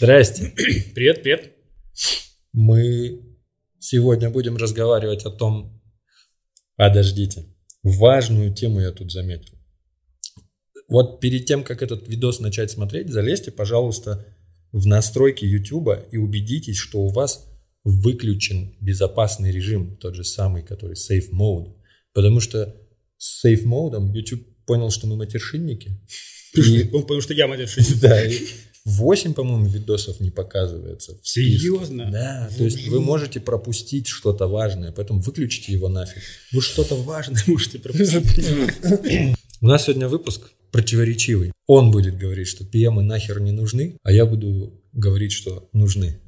Здрасте. Привет, привет. Мы сегодня будем разговаривать о том... Подождите. Важную тему я тут заметил. Вот перед тем, как этот видос начать смотреть, залезьте, пожалуйста, в настройки YouTube и убедитесь, что у вас выключен безопасный режим, тот же самый, который Safe Mode. Потому что с Safe Mode YouTube понял, что мы матершинники. И, Он понял, что я матершинник. да, и 8, по-моему, видосов не показывается. Серьезно? Да, то есть вы можете пропустить что-то важное, поэтому выключите его нафиг. Вы что-то важное можете пропустить. У нас сегодня выпуск противоречивый. Он будет говорить, что PM нахер не нужны, а я буду говорить, что нужны.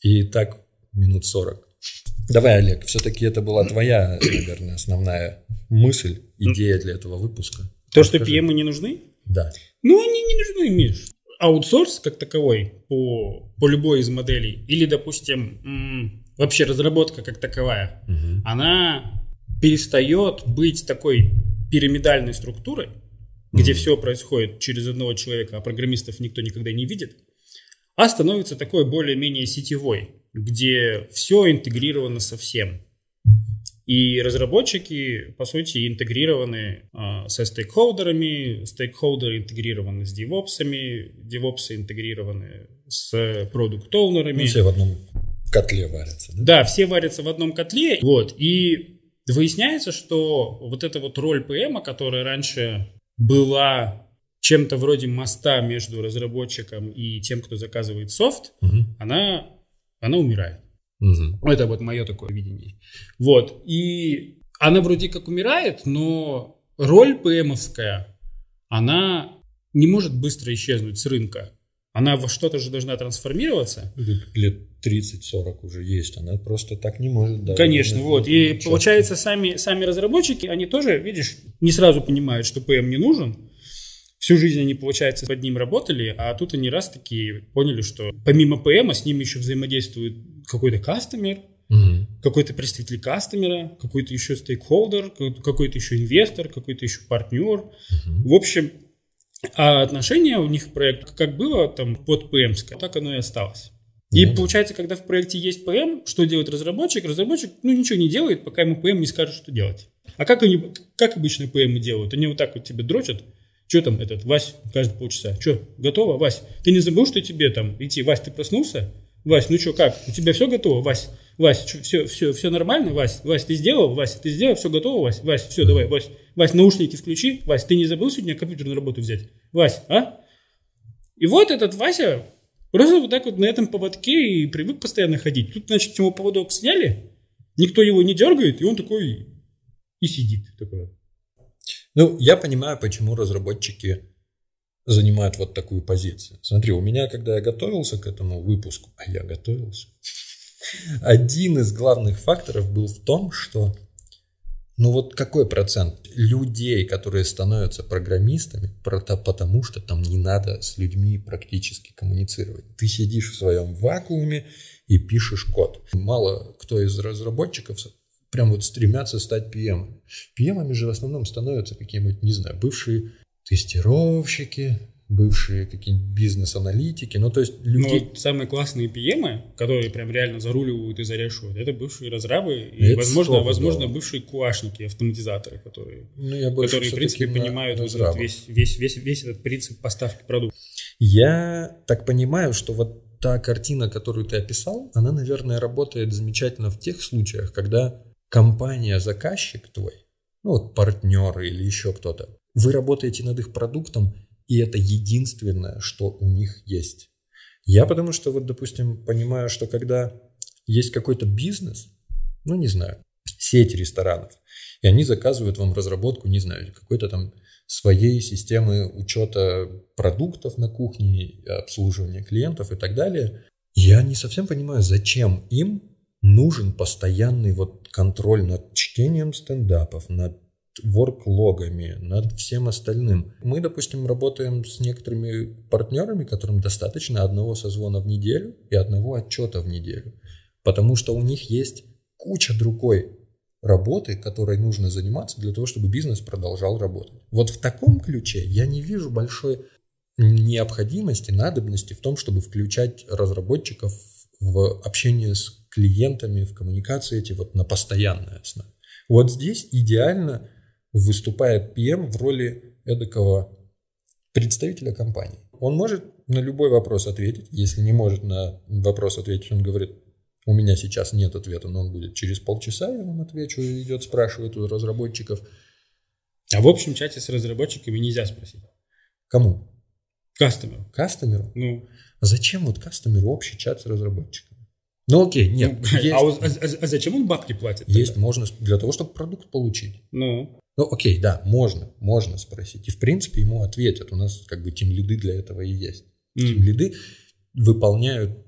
И так минут 40. Давай, Олег, все-таки это была твоя, наверное, основная мысль, идея для этого выпуска. То, что Расскажи. PM не нужны? Да. Ну, они не нужны, Миш. Аутсорс как таковой по, по любой из моделей, или, допустим, вообще разработка как таковая, Мгм. она перестает быть такой пирамидальной структурой, где Мгм. все происходит через одного человека, а программистов никто никогда не видит, а становится такой более-менее сетевой, где все интегрировано со всем. И разработчики, по сути, интегрированы а, со стейкхолдерами, стейкхолдеры интегрированы с девопсами, девопсы интегрированы с продукт-оунерами. Ну, все в одном котле варятся. Да? Да, все варятся в одном котле. Вот. И выясняется, что вот эта вот роль ПМа, которая раньше была чем-то вроде моста между разработчиком и тем, кто заказывает софт, Мгм. она, она умирает. Мгм. Это вот мое такое видение. Вот. И она вроде как умирает, но роль ПМовская, она не может быстро исчезнуть с рынка. Она во что-то же должна трансформироваться. Лет 30-40 уже есть, она просто так не может. да, Конечно, ну, вот. И часто. получается, сами, сами разработчики, они тоже, видишь, не сразу понимают, что ПМ не нужен. Всю жизнь они, получается, под ним работали, а тут они раз таки поняли, что помимо ПМа с ним еще взаимодействует какой-то кастомер, Мгм. какой-то представитель кастомера, какой-то еще стейкхолдер, какой-то еще инвестор, какой-то еще партнер. Мгм. В общем, а отношение у них проект как было там под ПМ, так оно и осталось. И получается, когда в проекте есть ПМ, что делает разработчик? Разработчик ну, ничего не делает, пока ему ПМ не скажет, что делать. А как, они, как обычно ПМ делают? Они вот так вот тебе дрочат. Что там этот, Вась, каждые полчаса? Что, готово, Вась? Ты не забыл, что тебе там идти? Вась, ты проснулся? Вась, ну что, как? У тебя все готово, Вась? Вась, все, все, все нормально, Вась? Вась, ты сделал? Вась, ты сделал? Все готово, Вась? Вась, все, давай, Вась. Вась, наушники включи. Вась, ты не забыл сегодня компьютер на работу взять? Вась, а? И вот этот Вася просто вот так вот на этом поводке и привык постоянно ходить. Тут, значит, ему поводок сняли, никто его не дергает, и он такой и сидит. Такой. Ну, я понимаю, почему разработчики занимают вот такую позицию. Смотри, у меня, когда я готовился к этому выпуску, а я готовился, один из главных факторов был в том, что, ну вот какой процент людей, которые становятся программистами, потому что там не надо с людьми практически коммуницировать. Ты сидишь в своем вакууме и пишешь код. Мало кто из разработчиков прям вот стремятся стать PM. PM же в основном становятся какие-нибудь, не знаю, бывшие тестировщики, бывшие какие-нибудь бизнес-аналитики. Ну, то есть Но люди... вот самые классные PM, которые прям реально заруливают и зарешивают, это бывшие разрабы и, Это возможно, возможно, бывшие куашники, автоматизаторы, которые, Ну, я больше которые в принципе, на понимают вот разрабов. весь, весь, весь, весь этот принцип поставки продукта. Я так понимаю, что вот та картина, которую ты описал, она, наверное, работает замечательно в тех случаях, когда компания-заказчик твой, ну вот партнер или еще кто-то, вы работаете над их продуктом, и это единственное, что у них есть. Я потому что вот, допустим, понимаю, что когда есть какой-то бизнес, ну не знаю, сеть ресторанов, и они заказывают вам разработку, не знаю, какой-то там своей системы учета продуктов на кухне, обслуживания клиентов и так далее. Я не совсем понимаю, зачем им нужен постоянный вот контроль над чтением стендапов, над ворклогами, над всем остальным. Мы, допустим, работаем с некоторыми партнерами, которым достаточно одного созвона в неделю и одного отчета в неделю, потому что у них есть куча другой работы, которой нужно заниматься для того, чтобы бизнес продолжал работать. Вот в таком ключе я не вижу большой необходимости, надобности в том, чтобы включать разработчиков в общение с клиентами, в коммуникации эти вот на постоянной основе. Вот здесь идеально выступает PM в роли эдакого представителя компании. Он может на любой вопрос ответить. Если не может на вопрос ответить, он говорит, у меня сейчас нет ответа, но он будет через полчаса, я вам отвечу, идет, спрашивает у разработчиков. А в общем чате с разработчиками нельзя спросить. Кому? Кастомеру. Кастомеру? Ну. А зачем вот кастомеру общий чат с разработчиками? Ну окей, нет. Ну, есть, а, а, а зачем он бабки платит? Есть, тогда? можно, для того, чтобы продукт получить. Ну. Ну окей, да, можно, можно спросить. И в принципе ему ответят. У нас как бы тем лиды для этого и есть. Mm. Тем лиды выполняют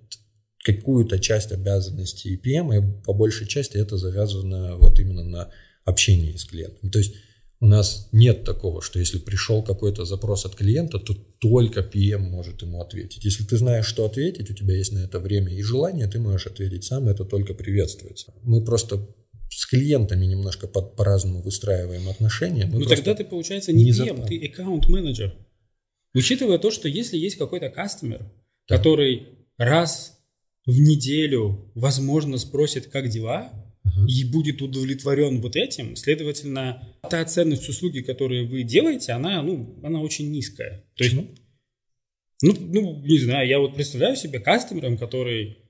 какую-то часть обязанностей EPM, и по большей части это завязано вот именно на общении с клиентом. То есть у нас нет такого, что если пришел какой-то запрос от клиента, то только PM может ему ответить. Если ты знаешь, что ответить, у тебя есть на это время и желание, ты можешь ответить сам, это только приветствуется. Мы просто с клиентами немножко по- по-разному выстраиваем отношения. ну тогда ты, получается, не, не PM, зап... ты аккаунт-менеджер. Учитывая то, что если есть какой-то кастомер, да. который раз в неделю, возможно, спросит, как дела, uh-huh. и будет удовлетворен вот этим, следовательно, та ценность услуги, которую вы делаете, она, ну, она очень низкая. То есть, ну, ну, не знаю, я вот представляю себе кастомером, который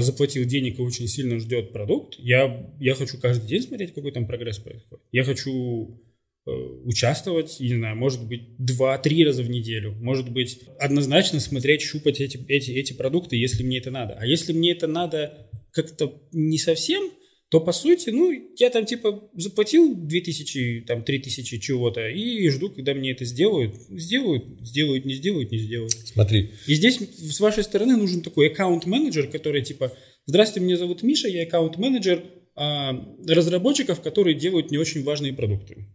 заплатил денег и очень сильно ждет продукт. Я, я хочу каждый день смотреть, какой там прогресс происходит. Я хочу э, участвовать, не знаю, может быть, два-три раза в неделю, может быть, однозначно смотреть, щупать эти, эти, эти продукты, если мне это надо. А если мне это надо как-то не совсем, то по сути, ну, я там типа заплатил 2000, там 3000 чего-то и жду, когда мне это сделают. Сделают, сделают, не сделают, не сделают. Смотри. И здесь с вашей стороны нужен такой аккаунт-менеджер, который типа, здравствуйте, меня зовут Миша, я аккаунт-менеджер а, разработчиков, которые делают не очень важные продукты.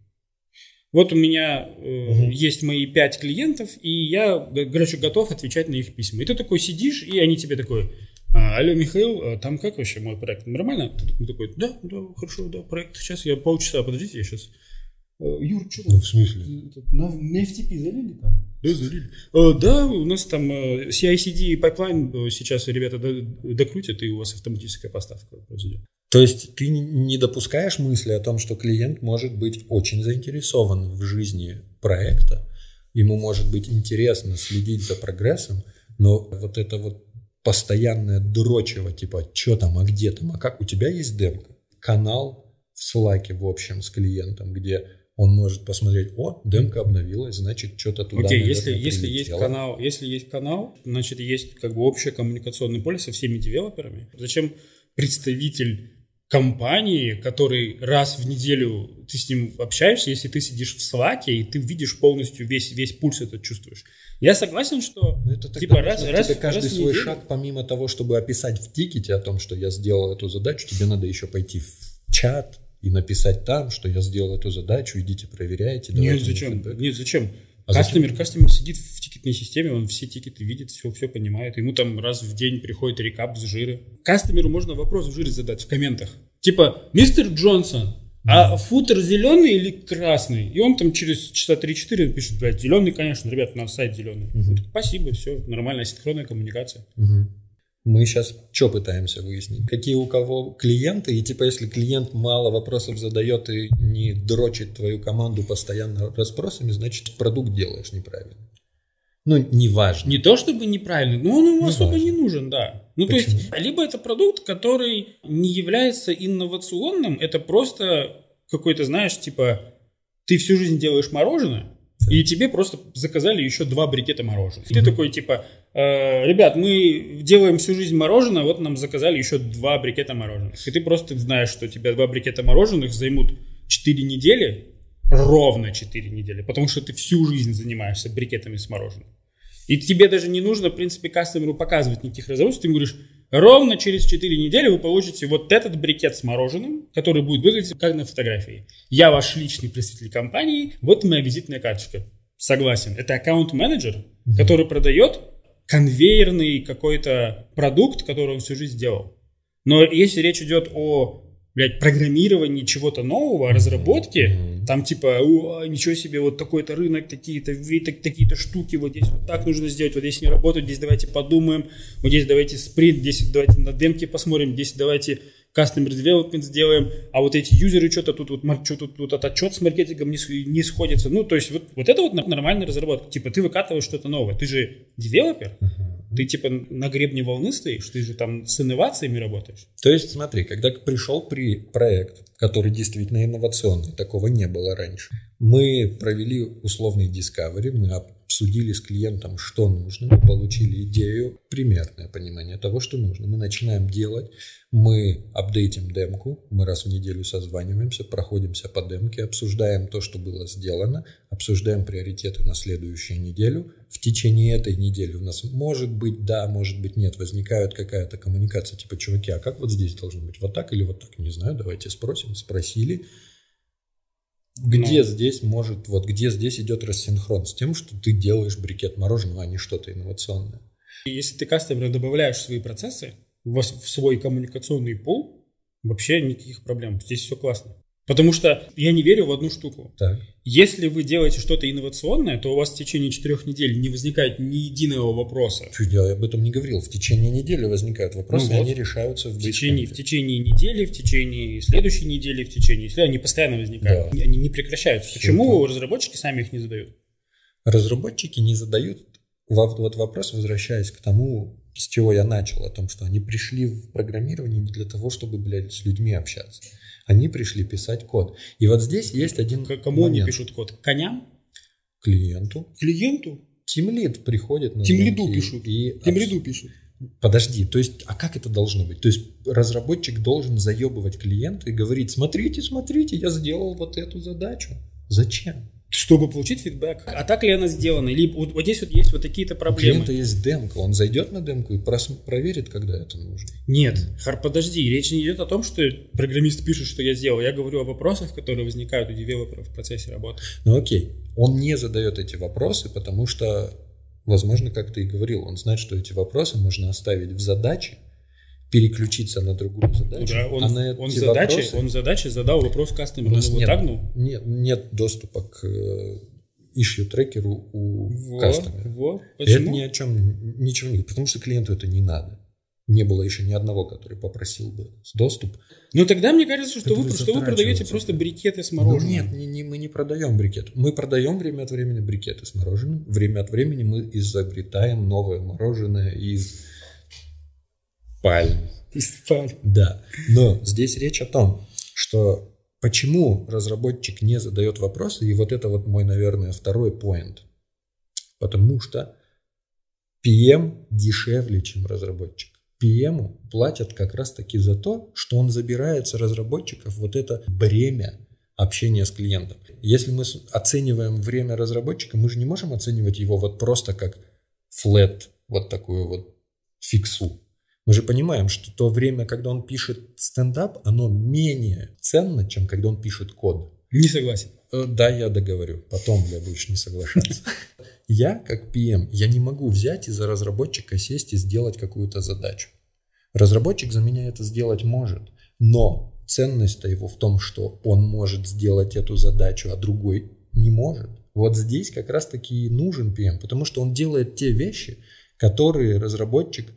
Вот у меня э, угу. есть мои пять клиентов, и я, короче, готов отвечать на их письма. И ты такой сидишь, и они тебе такой, а, алло, Михаил, а там как вообще мой проект? Нормально? Ты такой, да, да, хорошо, да, проект. Сейчас я полчаса, подождите, я сейчас... Э, Юр, что там? Ну, в смысле? На, на FTP залили там? Да, залили. А, да, у нас там CI/CD pipeline сейчас ребята докрутят, и у вас автоматическая поставка произойдет. То есть ты не допускаешь мысли о том, что клиент может быть очень заинтересован в жизни проекта, ему может быть интересно следить за прогрессом, но вот это вот постоянное дрочево, типа, что там, а где там, а как, у тебя есть демка, канал в Slack, в общем, с клиентом, где он может посмотреть, о, демка обновилась, значит, что-то туда, Окей, okay, если, если есть канал, если есть канал, значит, есть как бы общее коммуникационное поле со всеми девелоперами. Зачем представитель компании, который раз в неделю ты с ним общаешься, если ты сидишь в Slack и ты видишь полностью весь, весь пульс этот чувствуешь. Я согласен, что ну, это типа раз, раз, тебе каждый раз свой неделю... шаг, помимо того, чтобы описать в тикете о том, что я сделал эту задачу, тебе надо еще пойти в чат и написать там, что я сделал эту задачу, идите проверяйте. Нет, зачем? Нет, зачем? А кастомер, зачем? кастомер сидит в тикетной системе, он все тикеты видит, все, все понимает. Ему там раз в день приходит рекап с жиры. Кастомеру можно вопрос в жире задать в комментах. Типа, мистер Джонсон, а футер зеленый или красный? И он там через часа 3-4 пишет, блядь, зеленый, конечно, ребят, у нас сайт зеленый. Угу. Спасибо, все, нормальная синхронная коммуникация. Угу. Мы сейчас что пытаемся выяснить? Какие у кого клиенты, и типа если клиент мало вопросов задает и не дрочит твою команду постоянно расспросами, значит продукт делаешь неправильно. Ну, неважно. Не то чтобы неправильно, но он ему не особо важно. не нужен, да. Ну, Почему? то есть, либо это продукт, который не является инновационным, это просто какой-то, знаешь, типа, ты всю жизнь делаешь мороженое, и тебе просто заказали еще два брикета мороженого. И ты такой, типа, э, ребят, мы делаем всю жизнь мороженое, вот нам заказали еще два брикета мороженых. И ты просто знаешь, что у тебя два брикета мороженых займут 4 недели, ровно 4 недели, потому что ты всю жизнь занимаешься брикетами с мороженым. И тебе даже не нужно, в принципе, кастомеру показывать никаких разработок. Ты ему говоришь, ровно через 4 недели вы получите вот этот брикет с мороженым, который будет выглядеть как на фотографии. Я ваш личный представитель компании, вот моя визитная карточка. Согласен. Это аккаунт-менеджер, mm-hmm. который продает конвейерный какой-то продукт, который он всю жизнь делал. Но если речь идет о блядь, программирование чего-то нового, разработки, mm-hmm. там типа, О, ничего себе, вот такой-то рынок, такие-то такие-то штуки, вот здесь вот так нужно сделать, вот здесь не работают, здесь давайте подумаем, вот здесь давайте спринт, здесь давайте на демке посмотрим, здесь давайте custom development сделаем, а вот эти юзеры что-то тут вот что тут, тут этот отчет с маркетингом не, не сходится. Ну, то есть вот, вот это вот нормальная разработка. Типа ты выкатываешь что-то новое. Ты же девелопер, uh-huh. Ты типа на гребне волны стоишь, ты же там с инновациями работаешь. То есть смотри, когда пришел при проект, который действительно инновационный, такого не было раньше, мы провели условный discovery, мы обсудили с клиентом, что нужно, мы получили идею, примерное понимание того, что нужно. Мы начинаем делать, мы апдейтим демку, мы раз в неделю созваниваемся, проходимся по демке, обсуждаем то, что было сделано, обсуждаем приоритеты на следующую неделю. В течение этой недели у нас может быть да, может быть нет, возникает какая-то коммуникация, типа, чуваки, а как вот здесь должно быть, вот так или вот так, не знаю, давайте спросим, спросили, где ну. здесь может, вот где здесь идет рассинхрон с тем, что ты делаешь брикет мороженого, а не что-то инновационное? Если ты кастомеру добавляешь свои процессы в свой коммуникационный пол, вообще никаких проблем. Здесь все классно. Потому что я не верю в одну штуку. Так. Если вы делаете что-то инновационное, то у вас в течение четырех недель не возникает ни единого вопроса. Чуть я об этом не говорил. В течение недели возникают вопросы, ну, вот. и они решаются в, в течение, в течение недели, в течение следующей недели, в течение... Они постоянно возникают. Да. Они не прекращаются. Все Почему это. разработчики сами их не задают? Разработчики не задают... Вот вопрос, возвращаясь к тому, с чего я начал, о том, что они пришли в программирование не для того, чтобы, блядь, с людьми общаться. Они пришли писать код. И вот здесь есть один К Кому момент. они пишут код? Коням? Клиенту. Клиенту? Тимлид приходит на Тимлиду пишут. И Тимлиду пишут. Подожди, то есть, а как это должно быть? То есть разработчик должен заебывать клиента и говорить, смотрите, смотрите, я сделал вот эту задачу. Зачем? Чтобы получить фидбэк. А так ли она сделана? Или вот, вот здесь вот есть вот такие-то проблемы. У клиента есть демка, он зайдет на демку и прос- проверит, когда это нужно. Нет, Хар, подожди, речь не идет о том, что программист пишет, что я сделал. Я говорю о вопросах, которые возникают у девелоперов в процессе работы. Ну окей, он не задает эти вопросы, потому что, возможно, как ты и говорил, он знает, что эти вопросы можно оставить в задаче, переключиться на другую задачу. Да, он, а на он, задачи, вопросы... он задачи задал вопрос кастомеру, он его нет, тагнул. Нет, нет доступа к issue трекеру у вот, кастомера. Вот, почему? Это ни о чем, ничего не потому что клиенту это не надо. Не было еще ни одного, который попросил бы доступ. Ну тогда мне кажется, что, вы, что вы продаете просто брикеты с мороженым. Ну, нет, не, не, мы не продаем брикет. Мы продаем время от времени брикеты с мороженым. Время от времени мы изобретаем новое мороженое из пальм. Из пальм. Да. Но здесь речь о том, что почему разработчик не задает вопросы, и вот это вот мой, наверное, второй поинт. Потому что PM дешевле, чем разработчик. PM платят как раз таки за то, что он забирает с разработчиков вот это бремя общения с клиентом. Если мы оцениваем время разработчика, мы же не можем оценивать его вот просто как flat, вот такую вот фиксу. Мы же понимаем, что то время, когда он пишет стендап, оно менее ценно, чем когда он пишет код. Не согласен. Э, да, я договорю. Потом, бля, будешь не соглашаться. Я, как PM, я не могу взять и за разработчика сесть и сделать какую-то задачу. Разработчик за меня это сделать может, но ценность-то его в том, что он может сделать эту задачу, а другой не может. Вот здесь как раз-таки и нужен PM, потому что он делает те вещи, которые разработчик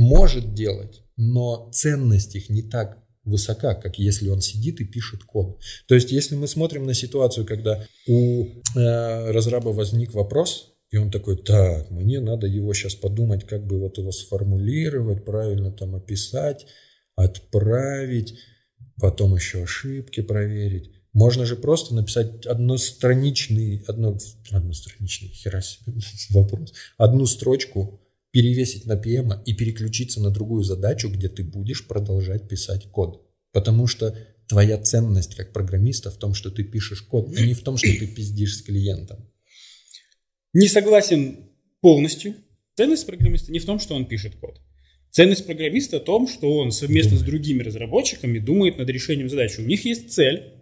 может делать, но ценность их не так высока, как если он сидит и пишет код. То есть, если мы смотрим на ситуацию, когда у э, разраба возник вопрос, и он такой, так, мне надо его сейчас подумать, как бы вот его сформулировать, правильно там описать, отправить, потом еще ошибки проверить. Можно же просто написать одностраничный, одно, одностраничный, хера себе вопрос, одну строчку перевесить на PM и переключиться на другую задачу, где ты будешь продолжать писать код. Потому что твоя ценность как программиста в том, что ты пишешь код, а не в том, что ты пиздишь с клиентом. Не согласен полностью. Ценность программиста не в том, что он пишет код. Ценность программиста в том, что он совместно думает. с другими разработчиками думает над решением задачи. У них есть цель,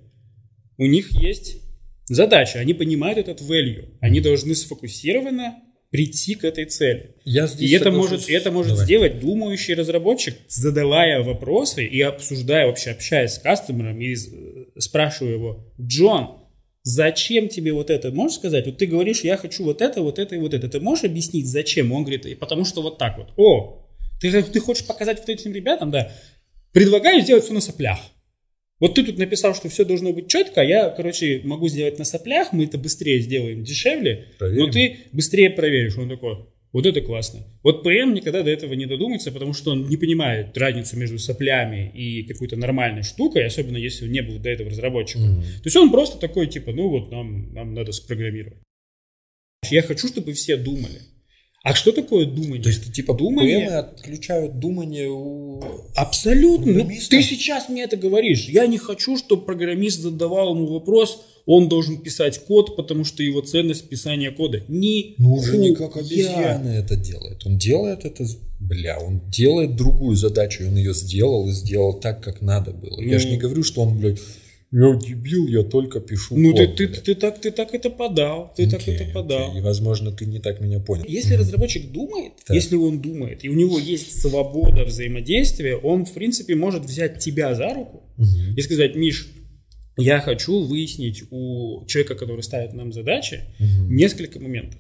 у них есть задача, они понимают этот value. Они должны сфокусированно прийти к этой цели. Я здесь и это может, это может Давай. сделать думающий разработчик, задавая вопросы и обсуждая, вообще общаясь с кастомером и э, спрашивая его, Джон, зачем тебе вот это? Можешь сказать? Вот ты говоришь, я хочу вот это, вот это и вот это. Ты можешь объяснить, зачем? Он говорит, «И потому что вот так вот. О, ты, ты хочешь показать вот этим ребятам, да? Предлагаю сделать все на соплях. Вот ты тут написал, что все должно быть четко, а я, короче, могу сделать на соплях, мы это быстрее сделаем, дешевле, Проверим. но ты быстрее проверишь. Он такой, вот это классно. Вот ПМ никогда до этого не додумается, потому что он не понимает разницу между соплями и какой-то нормальной штукой, особенно если он не был до этого разработчиком. Мгм. То есть он просто такой, типа, ну вот нам, нам надо спрограммировать. Я хочу, чтобы все думали. А что такое думание? То есть, типа, Думание- ПМы отключают думание у... Абсолютно. Ну, ты сейчас мне это говоришь. Я не хочу, чтобы программист задавал ему вопрос, он должен писать код, потому что его ценность писания кода. Ни Ну, уже не как обезьяна это делает. Он делает это... Бля, он делает другую задачу, он ее сделал и сделал так, как надо было. Я Ну. же не говорю, что он, блядь, я дебил, я только пишу Ну, ты, код, ты, блядь. ты, так, ты так это подал. Ты так Окей, это подал. окей. И, возможно, ты не так меня понял. Если разработчик думает, Так. если он думает, и у него есть свобода взаимодействия, он, в принципе, может взять тебя за руку Мгм. и сказать, Миш, я хочу выяснить у человека, который ставит нам задачи, Мгм. несколько моментов.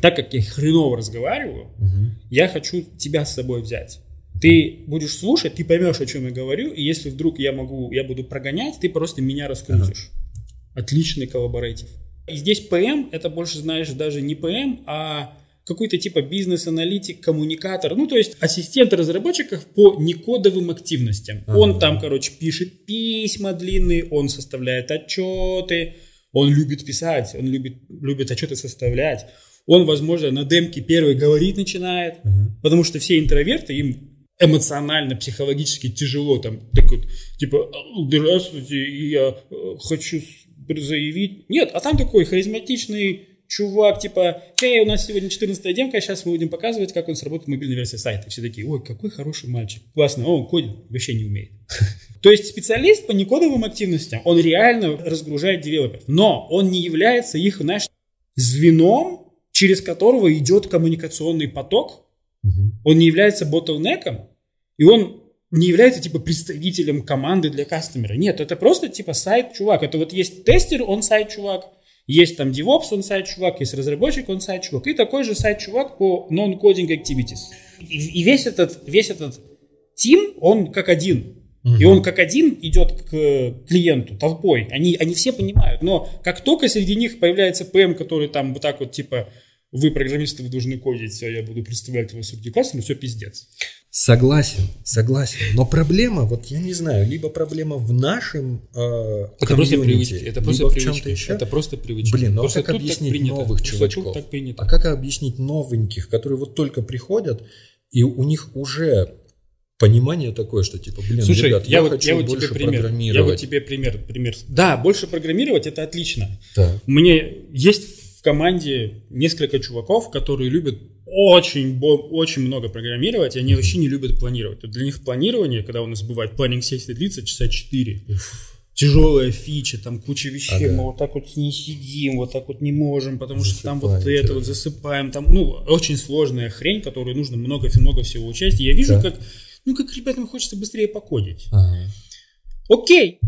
Так как я хреново разговариваю, Мгм. я хочу тебя с собой взять. Ты будешь слушать, ты поймешь, о чем я говорю, и если вдруг я могу, я буду прогонять, ты просто меня раскрутишь. Отличный коллаборатив. И здесь ПМ, это больше, знаешь, даже не ПМ, а какой-то типа бизнес-аналитик, коммуникатор, ну, то есть ассистент разработчиков по некодовым активностям. Ага. Он там, короче, пишет письма длинные, он составляет отчеты, он любит писать, он любит, любит отчеты составлять. Он, возможно, на демке первый говорить начинает, Мгм. потому что все интроверты, им эмоционально, психологически тяжело там, так вот, типа, здравствуйте, я э, хочу заявить. Нет, а там такой харизматичный чувак, типа, эй, у нас сегодня 14 демка, сейчас мы будем показывать, как он сработает в мобильной версии сайта. Все такие, ой, какой хороший мальчик, классно, О, он кодит, вообще не умеет. То есть специалист по некодовым активностям, он реально разгружает девелоперов, но он не является их, знаешь, звеном, через которого идет коммуникационный поток, он не является ботлнеком, и он не является типа представителем команды для кастомера. Нет, это просто типа сайт-чувак. Это вот есть тестер, он сайт-чувак, есть там DevOps, он сайт-чувак, есть разработчик, он сайт-чувак, и такой же сайт-чувак по non-coding activities. И, и весь этот, весь этот тим, он как один. И Мгм. он как один идет к клиенту толпой. Они, они все понимают. Но как только среди них появляется ПМ, который там вот так вот типа вы, программисты, вы должны кодить, а я буду представлять вас среди кастомера, все пиздец. Согласен, согласен. Но проблема, вот я не знаю, либо проблема в нашем э, Это просто привычки. Это либо просто чем-то привычки. еще. Это просто привычки. Блин, ну а Просто как объяснить принято. новых чувачков? так принято. А как объяснить новеньких, которые вот только приходят, и у них уже понимание такое, что типа, блин, Слушай, ребят, я, я, вот, хочу я вот больше тебе пример. Я программировать. вот тебе пример, пример. Да, больше программировать это отлично. Так. Мне есть в команде несколько чуваков, которые любят очень, очень много программировать, и они вообще не любят планировать. Для них планирование, когда у нас бывает планинг сессия длится часа 4, тяжелая фича, там куча вещей, Ага. мы вот так вот не сидим, вот так вот не можем, потому что там вот это вот засыпаем, там, ну, очень сложная хрень, которой нужно много, много всего учесть. И я вижу, Да. как, ну, как ребятам хочется быстрее покодить. Ага. Окей,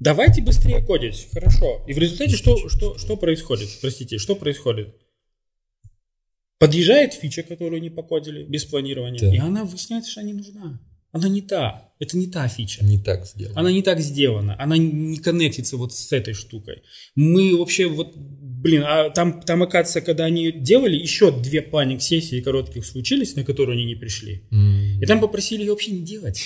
давайте быстрее кодить. Хорошо. И в результате что, что, что происходит? Простите, что происходит? Подъезжает фича, которую не покодили, без планирования, Так. и она выясняется, что она не нужна. Она не та. Это не та фича. Не так сделано. Она не так сделана. Она не коннектится вот с этой штукой. Мы вообще вот, блин, а там, там оказывается, когда они делали, еще две планинг-сессии коротких случились, на которые они не пришли. М. И там попросили ее вообще не делать.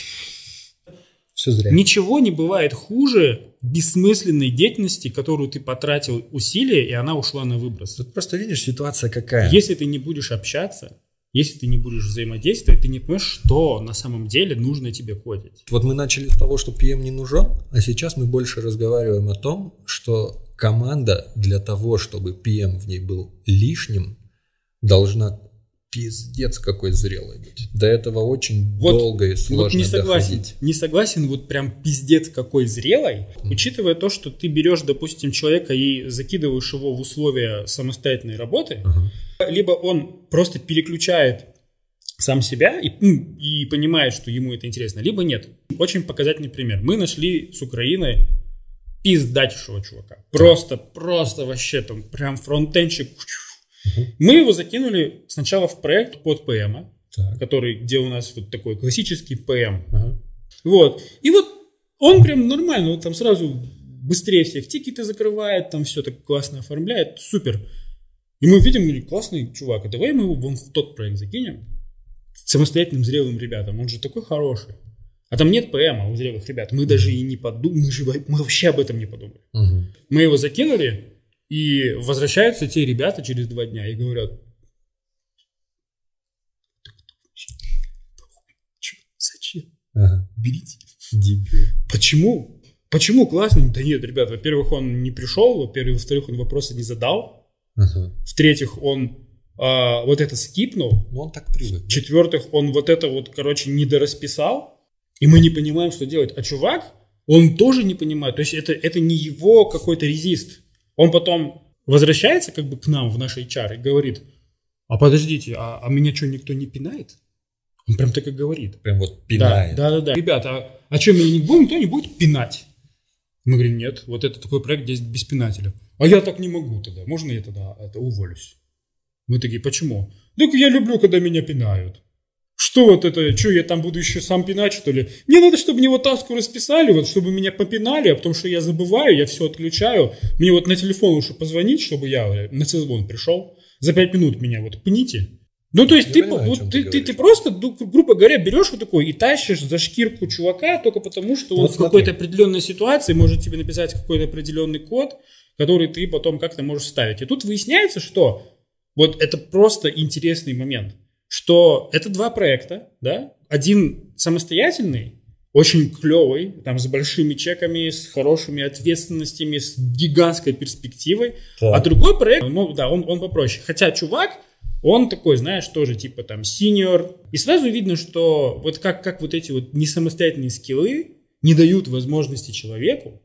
Все зря. Ничего не бывает хуже бессмысленной деятельности, которую ты потратил усилия, и она ушла на выброс. Тут просто видишь, ситуация какая. Если ты не будешь общаться, если ты не будешь взаимодействовать, ты не поймешь, что на самом деле нужно тебе кодить. Вот мы начали с того, что PM не нужен, а сейчас мы больше разговариваем о том, что команда для того, чтобы PM в ней был лишним, должна пиздец какой зрелой быть. До этого очень Вот- долго и сложно вот не согласен, доходить. не согласен, вот прям пиздец какой зрелой, учитывая то, что ты берешь, допустим, человека и закидываешь его в условия самостоятельной работы, Ага. Либо он просто переключает сам себя и, ну, и понимает, что ему это интересно, либо нет. Очень показательный пример. Мы нашли с Украины пиздатейшего чувака. Просто, просто вообще там прям фронтенчик. Мы его закинули сначала в проект под ПМ, который, где у нас вот такой классический ПМ. Ага. Вот. И вот он прям нормально, он там сразу быстрее всех тикеты закрывает, там все так классно оформляет, супер. И мы видим, классный чувак, а давай мы его вон в тот проект закинем самостоятельным зрелым ребятам. Он же такой хороший. А там нет ПМа у зрелых ребят. Мы даже и не подумали, мы, же, мы вообще об этом не подумали. Угу. Мы его закинули, и возвращаются те ребята через два дня и говорят, зачем? Ага. Берите. Дебил. Почему? Почему классно? Да нет, ребят, во-первых, он не пришел, во-первых, во-вторых, он вопросы не задал, ага. в-третьих, он а, вот это скипнул. Ну, он так привык. В-четвертых, он вот это вот, короче, не дорасписал, и мы не понимаем, что делать. А чувак, он тоже не понимает. То есть это, это не его какой-то резист. Он потом возвращается как бы к нам в наш HR и говорит, а подождите, а, а меня что, никто не пинает? Он прям так и говорит. Прям вот пинает. Да, да, да. да. Ребята, а, а что, меня никто, никто не будет пинать? Мы говорим, нет, вот это такой проект, где без пинателя. А я так не могу тогда. Можно я тогда это уволюсь? Мы такие, почему? Так я люблю, когда меня пинают. Что вот это, что я там буду еще сам пинать, что ли? Мне надо, чтобы мне вот таску расписали, вот, чтобы меня попинали, а потому что я забываю, я все отключаю. Мне вот на телефон лучше позвонить, чтобы я на созвон пришел. За пять минут меня вот пните. Ну, то есть, я ты, понимаю, вот, ты, ты, ты, ты просто, грубо говоря, берешь вот такой и тащишь за шкирку чувака только потому, что он вот в какой-то определенной ситуации может тебе написать какой-то определенный код, который ты потом как-то можешь ставить. И тут выясняется, что вот это просто интересный момент, что это два проекта, да, один самостоятельный, очень клевый, там с большими чеками, с хорошими ответственностями, с гигантской перспективой, так. а другой проект, ну да, он, он попроще. Хотя чувак, он такой, знаешь, тоже типа там синьор. И сразу видно, что вот как, как вот эти вот несамостоятельные скиллы не дают возможности человеку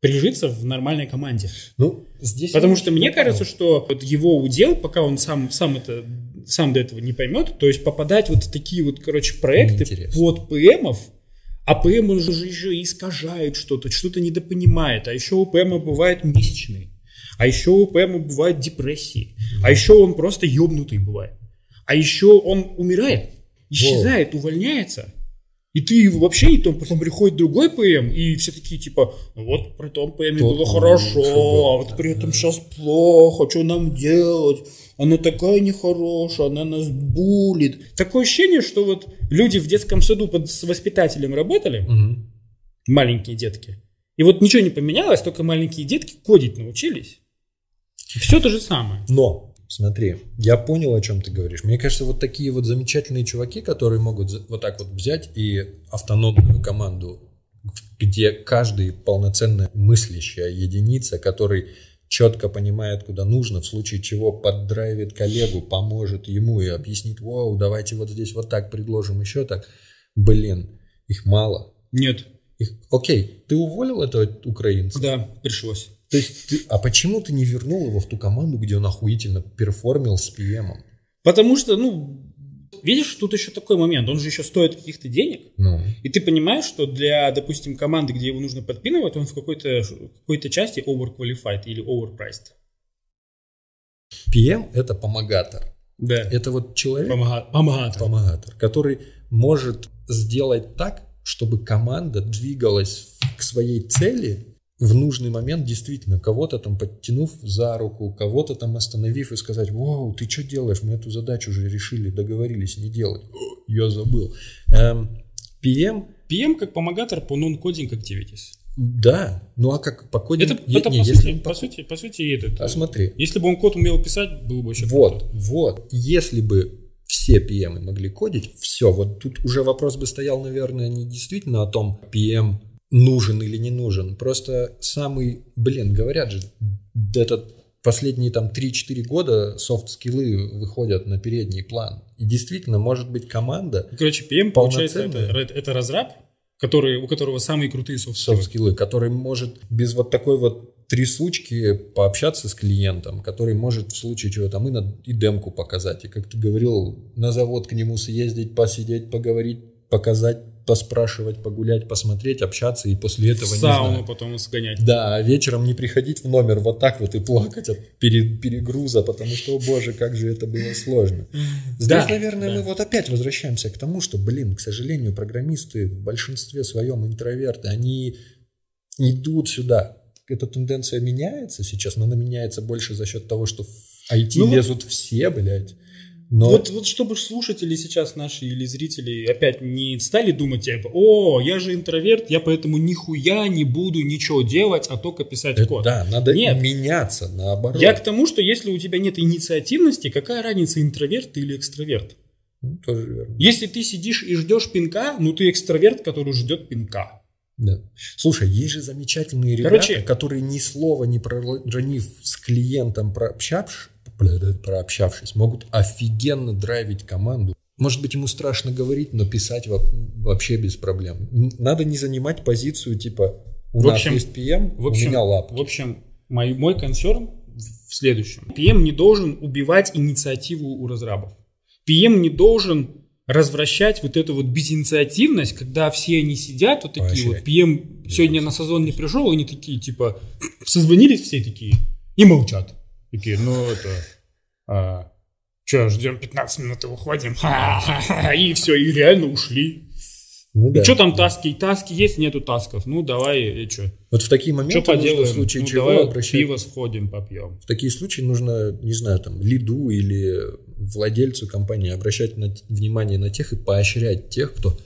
прижиться в нормальной команде. Ну, здесь... Потому что мне кажется, что вот его удел, пока он сам, сам это сам до этого не поймет, то есть попадать вот в такие вот, короче, проекты под ПМов, а ПМ он же еще искажает что-то, что-то недопонимает, а еще у ПМа бывают месячные, а еще у ПМа бывают депрессии, а еще он просто ебнутый бывает, а еще он умирает, исчезает, увольняется, и ты вообще не там, потом приходит другой ПМ, и все такие типа, ну вот при том ПМ было хорошо, а вот при этом сейчас плохо, что нам делать? Она такая нехорошая, она нас булит. Такое ощущение, что вот люди в детском саду под, с воспитателем работали, угу. маленькие детки, и вот ничего не поменялось, только маленькие детки кодить научились. Все то же самое. Но Смотри, я понял, о чем ты говоришь. Мне кажется, вот такие вот замечательные чуваки, которые могут вот так вот взять и автономную команду, где каждый полноценная мыслящая единица, который четко понимает, куда нужно, в случае чего поддрайвит коллегу, поможет ему и объяснит, вау, давайте вот здесь вот так предложим, еще так. Блин, их мало. Нет. Их... Окей, ты уволил этого украинца? Да, пришлось. То есть, ты, а почему ты не вернул его в ту команду, где он охуительно перформил с PM? Потому что, ну, видишь, тут еще такой момент, он же еще стоит каких-то денег, ну. и ты понимаешь, что для, допустим, команды, где его нужно подпинывать, он в какой-то какой части overqualified или overpriced. PM – это помогатор. Да. Это вот человек, Помога... помогатор. помогатор, который может сделать так, чтобы команда двигалась к своей цели в нужный момент действительно кого-то там подтянув за руку, кого-то там остановив и сказать, вау, ты что делаешь, мы эту задачу уже решили, договорились не делать. Я забыл. Эм, PM... PM как помогатор по non-coding activities. Да, ну а как по кодинг... Это, не, это не, по, если сути, по... по сути, по сути, этот... А смотри. Если бы он код умел писать, было бы еще Вот, круто. вот. Если бы все PM могли кодить, все, вот тут уже вопрос бы стоял, наверное, не действительно о том, PM нужен или не нужен. Просто самый, блин, говорят же, этот последние там 3-4 года софт-скиллы выходят на передний план. И действительно, может быть, команда... Короче, PM, получается, это, это разраб, который, у которого самые крутые софт-скиллы. Софт-скиллы, который может без вот такой вот трясучки пообщаться с клиентом, который может в случае чего там и, на, и демку показать. И как ты говорил, на завод к нему съездить, посидеть, поговорить, показать, поспрашивать, погулять, посмотреть, общаться и после этого в не сауну знаю. потом сгонять. Да, а вечером не приходить в номер вот так вот и плакать от пере- перегруза, потому что, о боже, как же это было сложно. Здесь, Да, наверное, да. мы вот опять возвращаемся к тому, что, блин, к сожалению, программисты в большинстве своем интроверты, они идут сюда. Эта тенденция меняется сейчас, но она меняется больше за счет того, что в IT Ну лезут все, блядь. Но Вот, вот чтобы слушатели сейчас наши или зрители опять не стали думать, типа, о, я же интроверт, я поэтому нихуя не буду ничего делать, а только писать это- код. да, надо Нет. меняться, наоборот. Я к тому, что если у тебя нет инициативности, какая разница, интроверт ты или экстраверт? Ну, тоже верно. Если ты сидишь и ждешь пинка, ну ты экстраверт, который ждет пинка. Да. Слушай, есть же замечательные ребята, Короче- которые ни слова не проронив с клиентом прообщавшись, прообщавшись, могут офигенно драйвить команду. Может быть, ему страшно говорить, но писать во- вообще без проблем. Надо не занимать позицию типа у В нас общем- есть PM, В общем, у меня лапки. в общем мой, мой консерн в следующем. PM не должен убивать инициативу у разрабов. PM не должен развращать вот эту вот безинициативность, когда все они сидят, вот такие вот, Поощрять. PM сегодня на созвон не пришел, они такие, типа, созвонились все такие и молчат. Такие, ну это, а, что, ждем 15 минут и уходим. Ха-ха-ха. И все, и реально ушли. Ну, да. Ну что там таски? Таски есть, нету тасков. Ну давай, и что? Вот в такие Что моменты нужно поделаем? в случае ну, чего давай обращать... пиво сходим, попьем. В такие случаи нужно, не знаю, там, лиду или владельцу компании обращать на- внимание на тех и поощрять тех, кто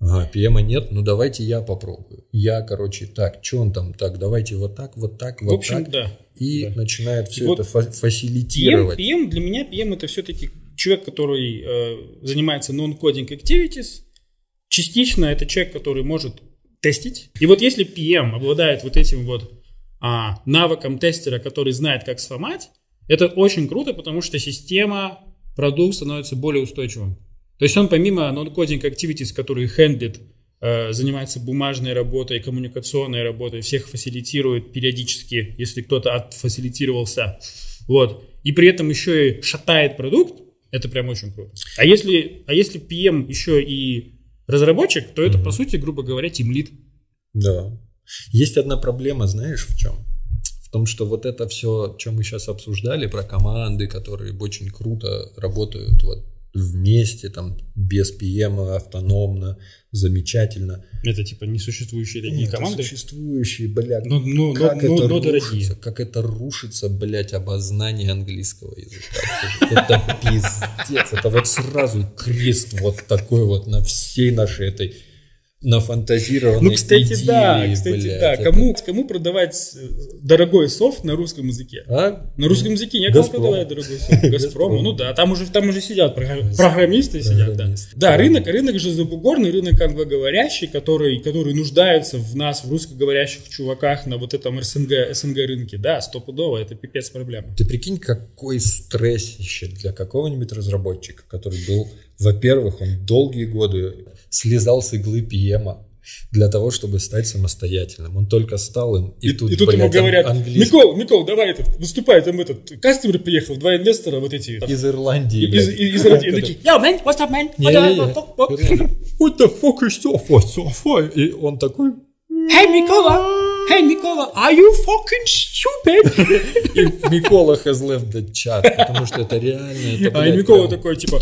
Ага, PM нет, ну давайте я попробую. Я, короче, так, что он там, так, давайте вот так, вот так, вот в общем, так. да. И да. начинает все Вот это фа- PM, фасилитировать. PM, для меня PM это все-таки человек, который э, занимается non-coding activities. Частично это человек, который может тестить. И вот если PM обладает вот этим вот а, навыком тестера, который знает, как сломать, это очень круто, потому что система, продукт становится более устойчивым. То есть он помимо non-coding activities, которые хендлит, занимается бумажной работой, коммуникационной работой, всех фасилитирует периодически, если кто-то отфасилитировался. Вот. И при этом еще и шатает продукт, это прям очень круто. А если, а если PM еще и разработчик, то это, по сути, грубо говоря, тимлит. Да. Есть одна проблема, знаешь, в чем? В том, что вот это все, что мы сейчас обсуждали, про команды, которые очень круто работают вот вместе, там, без PM, автономно, замечательно. Это типа несуществующие такие Нет, команды. существующие, блядь, Но, но, как но- это но дорогие. рушится, как это рушится, блядь, обознание английского языка. Это пиздец, это вот сразу крест вот такой вот на всей нашей этой нафантазированной Ну, кстати, да, идиллии, кстати, блядь. да. Это- Кому, кому продавать э, дорогой софт на русском языке? А? На русском языке некому Газпром. продавать дорогой софт. Газпрому. Газпром. Ну да, там уже, там уже сидят программ- программисты сидят, да. Программисты. Да, рынок, рынок же забугорный, рынок англоговорящий, который, который нуждается в нас, в русскоговорящих чуваках на вот этом СНГ, СНГ рынке. Да, стопудово, это пипец проблема. Ты прикинь, какой стрессище для какого-нибудь разработчика, который был, во-первых, он долгие годы слезал с иглы PM для того, чтобы стать самостоятельным. Он только стал им, и, И, тут, и тут ему блядь, говорят, ан- английский Микол, Микол, давай этот, выступай, там этот, кастомер приехал, два инвестора, вот эти. из Ирландии, Из, блядь. из, из, и такие, Yo, man, what's up, man? What Не-не-не. up, what up, what up?» What the fuck is software? Software? И он такой... Hey, Mikola! Hey, Mikola, are you fucking stupid? И Микола has left the chat, потому что это реально... Это, А Микола прям- такой, типа,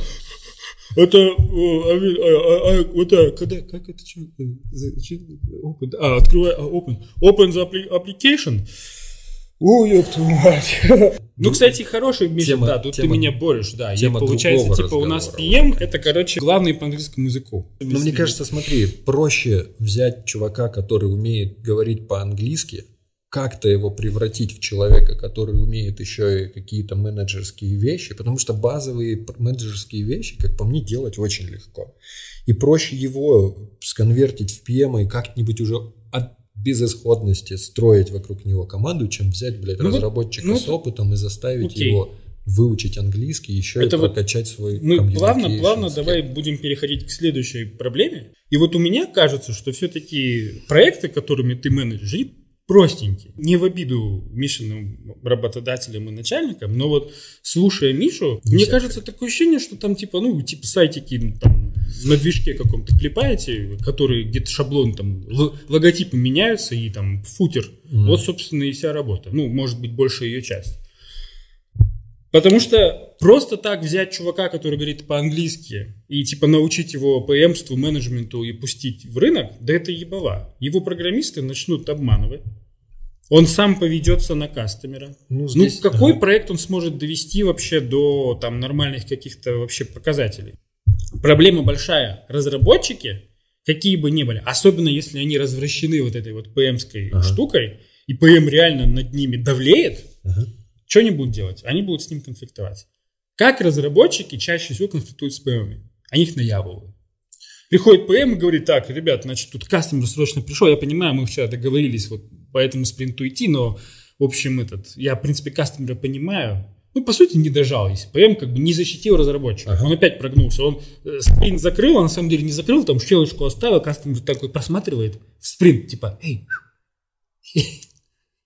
это, э, а, а, а, вот это, когда, как это, что, open, а, открывай, а, open, open the appli- application. Ой, ёб твою мать. Ну, кстати, хороший Миша, Тема- да, тут ты тема- меня борешь, да. И тема получается, другого типа, у нас. PM, это, короче, главный по английскому языку. Ну, мне кажется, смотри, проще взять чувака, который умеет говорить по-английски, как-то его превратить в человека, который умеет еще и какие-то менеджерские вещи, потому что базовые менеджерские вещи, как по мне, делать очень легко. И проще его сконвертить в PM и как-нибудь уже от безысходности строить вокруг него команду, чем взять, блядь, Ну разработчика ну с опытом и заставить окей. его выучить английский, еще Это и вот прокачать свой Мы плавно, плавно skill. давай будем переходить к следующей проблеме. И вот у меня кажется, что все-таки проекты, которыми ты менеджер, простенький. Не в обиду Мишиным работодателям и начальникам, но вот слушая Мишу, Не мне кажется, такое ощущение, что там типа, ну, типа сайтики ну, там на движке каком-то клепаете, которые где-то шаблон там, логотипы меняются и там футер. Мгм. Вот, собственно, и вся работа. Ну, может быть, большая ее часть. Потому что просто так взять чувака, который говорит по-английски, и типа научить его ПМству, менеджменту и пустить в рынок, да это ебала. Его программисты начнут обманывать. Он сам поведется на кастомера. Ну, Ну, здесь- какой ага. проект он сможет довести вообще до там нормальных каких-то вообще показателей? Проблема большая. Разработчики, какие бы ни были, особенно если они развращены вот этой вот ПМской Ага. штукой, и ПМ реально над ними давлеет, Ага. что они будут делать? Они будут с ним конфликтовать. Как разработчики чаще всего конфликтуют с ПМами? Они их наябывают. Приходит ПМ и говорит, так, ребят, значит, тут кастомер срочно пришел, я понимаю, мы вчера договорились вот по этому спринту идти, но, в общем, этот, я, в принципе, кастомера понимаю. Ну, по сути, не дожал, если ПМ как бы не защитил разработчика. Ага. Он опять прогнулся. Он э, спринт закрыл, а на самом деле не закрыл, там щелочку оставил, кастомер такой просматривает в спринт, типа, эй,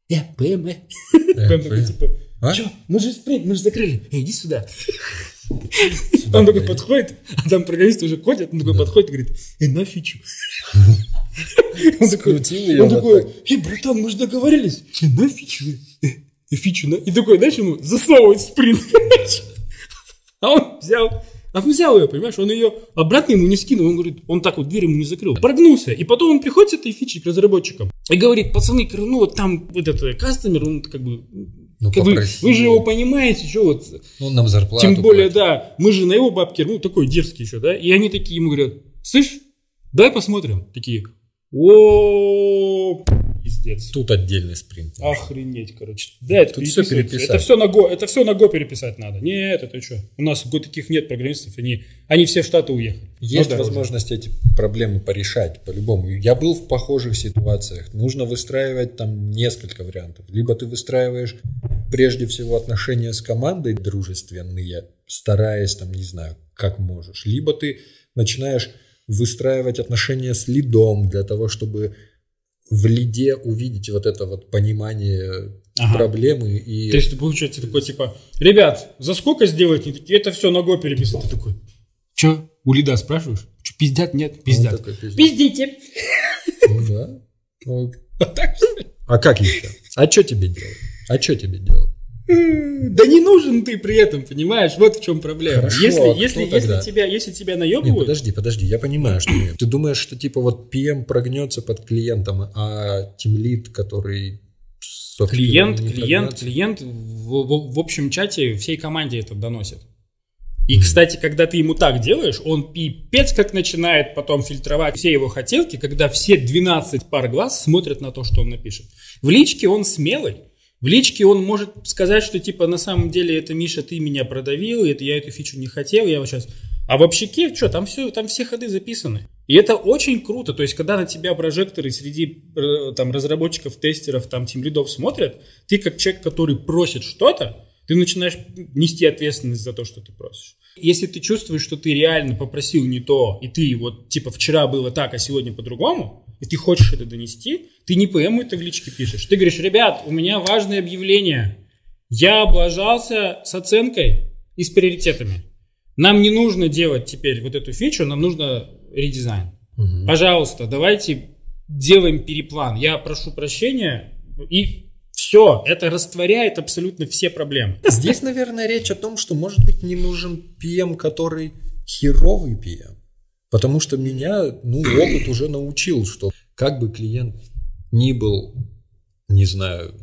я ПМ, э. ПМ такой, типа, А? Че, мы же спринт, мы же закрыли. Эй, иди сюда. Сюда, Он такой подходит, а там программисты уже ходят, он такой Да. подходит и говорит, эй, на фичу. Он такой, он такой, так. эй, братан, мы же договорились. «Эй, на фичу. Э, э, Фичу, на. И такой, знаешь, ему засовывает в спринт. А он взял, а он взял ее, понимаешь, он ее обратно ему не скинул, он говорит, он так вот дверь ему не закрыл. Прогнулся, и потом он приходит с этой фичей к разработчикам и говорит, пацаны, ну вот там вот этот кастомер, он как бы, Ну, как вы, вы же его понимаете, что вот Ну, нам зарплату тем более, платят. да, мы же на его бабке, ну, такой дерзкий еще, да, и они такие ему говорят, слышь, дай посмотрим. Такие, о пиздец. Тут отдельный спринт. Охренеть, короче. Да, это Тут переписывать. переписать. Это все на Go, это все на Go переписать надо. Нет, это что? У нас Go таких нет программистов, они, они все в Штаты уехали. Есть Ну, возможность эти проблемы порешать по-любому. Я был в похожих ситуациях. Нужно выстраивать там несколько вариантов. Либо ты выстраиваешь прежде всего отношения с командой дружественные, стараясь там, не знаю, как можешь. Либо ты начинаешь выстраивать отношения с лидом для того, чтобы в лиде увидеть вот это вот понимание Ага. проблемы и То есть, ты, получается, такой, типа, ребят, за сколько сделать? Это все на Go переписать. Ты такой, че, у лида спрашиваешь? Че, пиздят? Нет, Он пиздят. такой, пиздец. Пиздите. Ну да. Ну, так всё. А как еще? А что тебе делать? А что тебе делать? Да не нужен ты при этом, понимаешь? Вот в чем проблема. Хорошо, если, а если, если, тебя, если тебя наебывают, подожди, подожди, я понимаю, что нет. Ты думаешь, что типа вот PM прогнется под клиентом, а тимлит, который клиент, клиент, прогнется? клиент в, в- в общем чате всей команде это доносит. И, кстати, когда ты ему так делаешь, он пипец как начинает потом фильтровать все его хотелки, когда все 12 пар глаз смотрят на то, что он напишет. В личке он смелый. В личке он может сказать, что типа на самом деле это Миша, ты меня продавил, это я эту фичу не хотел, я вот сейчас... А в общаке, что, там все, там все ходы записаны. И это очень круто. То есть, когда на тебя прожекторы среди э, там разработчиков, тестеров, там тимлидов смотрят, ты как человек, который просит что-то, ты начинаешь нести ответственность за то, что ты просишь. Если ты чувствуешь, что ты реально попросил не то, и ты вот типа вчера было так, а сегодня по-другому, и ты хочешь это донести, ты не ПМу это в личке пишешь. Ты говоришь, ребят, у меня важное объявление. Я облажался с оценкой и с приоритетами. Нам не нужно делать теперь вот эту фичу, нам нужно редизайн. Мгм. Пожалуйста, давайте делаем переплан. Я прошу прощения, и все, это растворяет абсолютно все проблемы. Здесь, наверное, речь о том, что, может быть, не нужен PM, который херовый PM. Потому что меня, ну, опыт уже научил, что как бы клиент ни был, не знаю,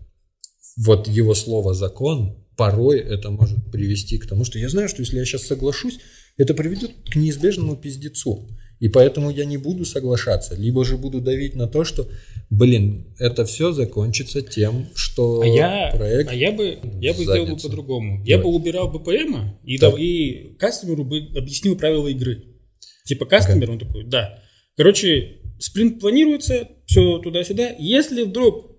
вот его слово закон, порой это может привести к тому, что я знаю, что если я сейчас соглашусь, это приведет к неизбежному пиздецу. И поэтому я не буду соглашаться, либо же буду давить на то, что, блин, это все закончится тем, что А я, проект... а я бы, я бы в сделал бы по-другому. Я бы убирал БПМ и, дал- и кастомеру бы объяснил правила игры. Типа кастомер, он такой, да. Короче, спринт планируется, все туда-сюда. Если вдруг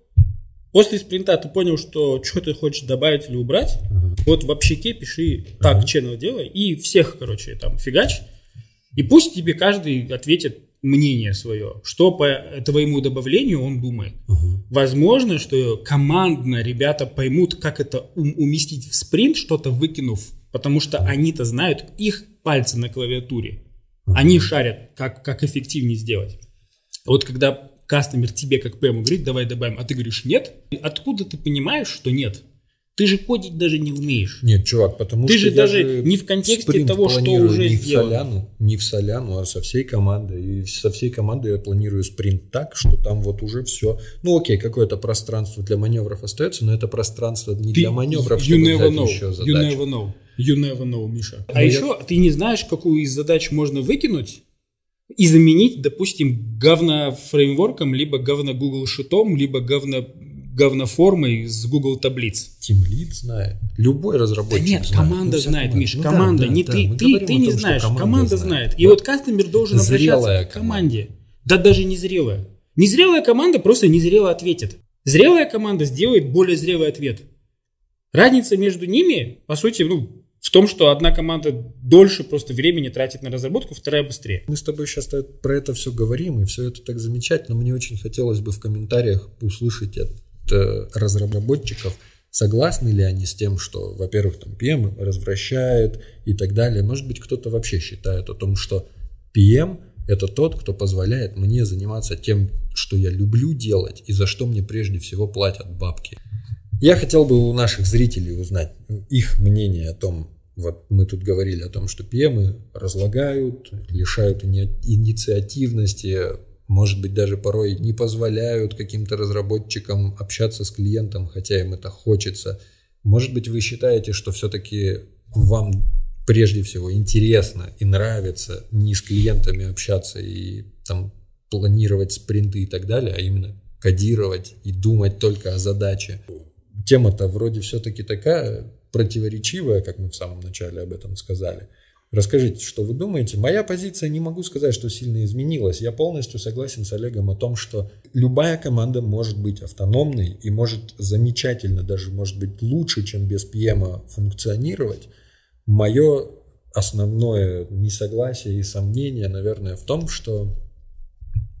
после спринта ты понял, что что ты хочешь добавить или убрать, Ага. вот в общаке пиши так, Ага. channel делай, и всех, короче, там фигач. И пусть тебе каждый ответит мнение свое, что по твоему добавлению он думает. Угу. Возможно, что командно ребята поймут, как это уместить в спринт, что-то выкинув, потому что они-то знают их пальцы на клавиатуре. Они шарят, как, как эффективнее сделать. Вот когда кастомер тебе как ПМ говорит, давай добавим, а ты говоришь нет, откуда ты понимаешь, что нет? Ты же кодить даже не умеешь. Нет, чувак, потому ты что же даже же не в контексте того, что уже не сделано. в Соляну, не в Соляну, а со всей командой. И со всей командой я планирую спринт так, что там вот уже все. Ну окей, какое-то пространство для маневров остается, но это пространство не ты, для маневров, you чтобы never know, еще задачу. You never know. You never know, Миша. А, а еще я... ты не знаешь, какую из задач можно выкинуть, и заменить, допустим, говно фреймворком, либо говно Google шитом, либо говно говноформой с Google таблиц. Тимлит знает. Любой разработчик да нет, знает. команда ну, знает, Миш, ну, команда. Да, не да, ты, да. ты, ты не том, знаешь, команда, команда знает. знает. И вот кастомер должен Зрелая обращаться к команде. Команда. Да даже не зрелая. Незрелая команда просто незрело ответит. Зрелая команда сделает более зрелый ответ. Разница между ними, по сути, ну, в том, что одна команда дольше просто времени тратит на разработку, вторая быстрее. Мы с тобой сейчас про это все говорим, и все это так замечательно. Мне очень хотелось бы в комментариях услышать от разработчиков, согласны ли они с тем, что, во-первых, там PM развращает и так далее. Может быть, кто-то вообще считает о том, что PM – это тот, кто позволяет мне заниматься тем, что я люблю делать и за что мне прежде всего платят бабки. Я хотел бы у наших зрителей узнать их мнение о том, вот мы тут говорили о том, что ПМы разлагают, лишают инициативности, может быть, даже порой не позволяют каким-то разработчикам общаться с клиентом, хотя им это хочется. Может быть, вы считаете, что все-таки вам прежде всего интересно и нравится не с клиентами общаться и там планировать спринты и так далее, а именно кодировать и думать только о задаче. Тема-то вроде все-таки такая противоречивая, как мы в самом начале об этом сказали. Расскажите, что вы думаете. Моя позиция не могу сказать, что сильно изменилась. Я полностью согласен с Олегом о том, что любая команда может быть автономной и может замечательно, даже может быть лучше, чем без PM функционировать. Мое основное несогласие и сомнение, наверное, в том, что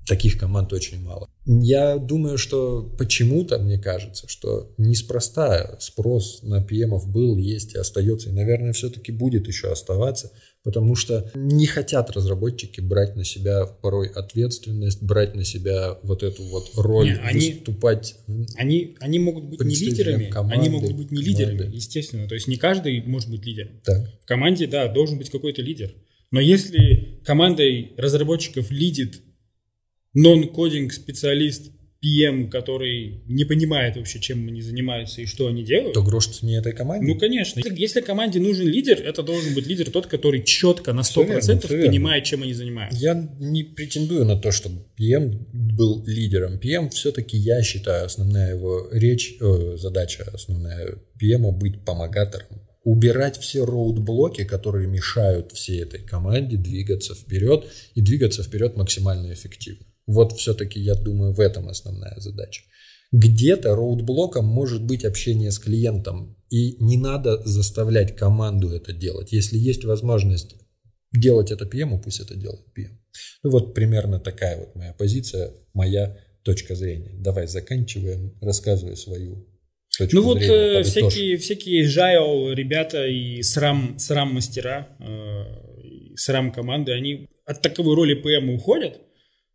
таких команд очень мало. Я думаю, что почему-то, мне кажется, что неспроста спрос на PM был, есть и остается, и, наверное, все-таки будет еще оставаться, потому что не хотят разработчики брать на себя порой ответственность, брать на себя вот эту вот роль, не, они, выступать. Они, они могут быть не лидерами, команды, они могут быть не лидерами, команды. естественно. То есть не каждый может быть лидером. Да. В команде, да, должен быть какой-то лидер. Но если командой разработчиков лидит нон-кодинг специалист, PM, который не понимает вообще, чем они занимаются и что они делают. То грош не этой команде? Ну, конечно. Если команде нужен лидер, это должен быть лидер тот, который четко на 100% верно, понимает, чем они занимаются. Я не претендую на то, чтобы PM был лидером. PM все-таки, я считаю, основная его речь, э, задача основная PM быть помогатором. Убирать все роудблоки, которые мешают всей этой команде двигаться вперед и двигаться вперед максимально эффективно. Вот все-таки, я думаю, в этом основная задача. Где-то роудблоком может быть общение с клиентом, и не надо заставлять команду это делать. Если есть возможность делать это PM, пусть это делает PM. Ну вот примерно такая вот моя позиция, моя точка зрения. Давай заканчиваем, рассказывай свою точку ну вот зрения. Э, всякие, всякие Agile ребята и срам, срам мастера, э, срам команды, они от таковой роли PM уходят,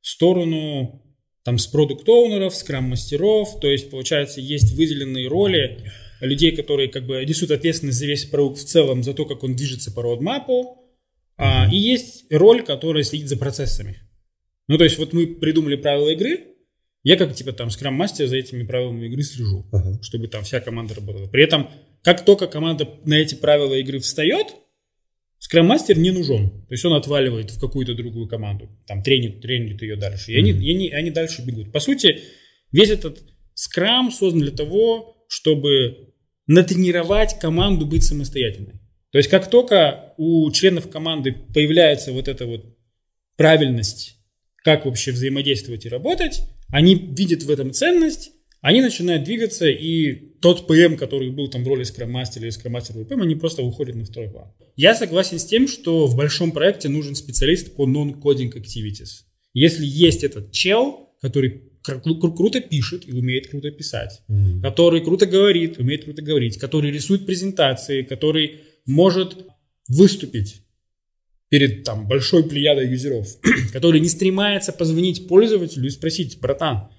в сторону там с продукт-оунеров, скрам-мастеров, то есть, получается, есть выделенные роли людей, которые как бы несут ответственность за весь продукт в целом, за то, как он движется по родмапу, а, и есть роль, которая следит за процессами. Ну, то есть, вот мы придумали правила игры, я как типа там скрам-мастер за этими правилами игры слежу, uh-huh. чтобы там вся команда работала. При этом, как только команда на эти правила игры встает, Скрам-мастер не нужен. То есть он отваливает в какую-то другую команду. Там тренит, тренит ее дальше. И они, и они, они дальше бегут. По сути, весь этот скрам создан для того, чтобы натренировать команду быть самостоятельной. То есть как только у членов команды появляется вот эта вот правильность, как вообще взаимодействовать и работать, они видят в этом ценность, они начинают двигаться, и тот ПМ, который был там в роли скрам-мастера или скрам-мастера ПМ, они просто уходят на второй план. Я согласен с тем, что в большом проекте нужен специалист по non-coding activities. Если есть этот чел, который кру- кру- круто пишет и умеет круто писать, Мгм. который круто говорит, умеет круто говорить, который рисует презентации, который может выступить перед там большой плеядой юзеров, который не стремается позвонить пользователю и спросить, братан,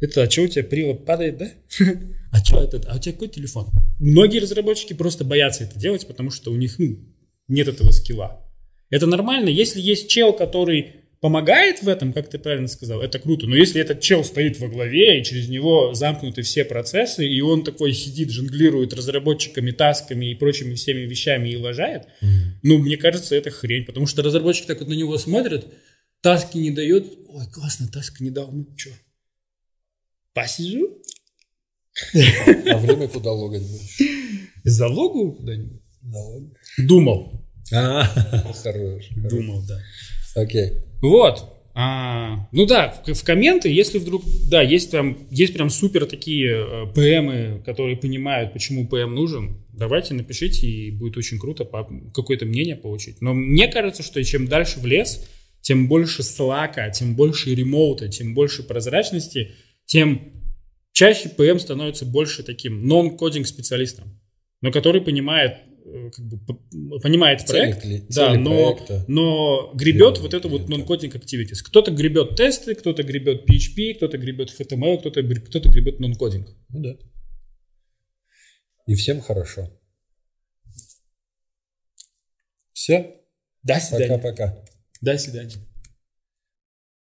это а что у тебя прилад падает, да? А что это? А у тебя какой телефон? Многие разработчики просто боятся это делать, потому что у них ну, нет этого скилла. Это нормально, если есть чел, который помогает в этом, как ты правильно сказал, это круто. Но если этот чел стоит во главе, и через него замкнуты все процессы, и он такой сидит, жонглирует разработчиками, тасками и прочими всеми вещами и лажает, Мгм. ну, мне кажется, это хрень, потому что разработчики так вот на него смотрят, таски не дает, ой, классно, таски не дал, ну что, посижу, А время куда логать будешь? залогу куда-нибудь. Налог. Думал, А, хорош. думал, да. Окей. Вот. А, ну да, в, в комменты, если вдруг, да, есть прям, есть прям супер такие э, ПМы, которые понимают, почему ПМ нужен, давайте напишите, и будет очень круто по- какое-то мнение получить. Но мне кажется, что чем дальше в лес, тем больше слака, тем больше ремоута, тем больше прозрачности, тем чаще ПМ становится больше таким нон-кодинг специалистом, но который понимает, э, как бы, понимает Цели проект, кли- да, цели но, проекта. но гребет Клиента, вот это вот non-coding activities. Кто-то гребет тесты, кто-то гребет PHP, кто-то гребет HTML, кто-то, кто-то гребет non-coding. Ну да. И всем хорошо. Все. До свидания. Пока-пока. До свидания.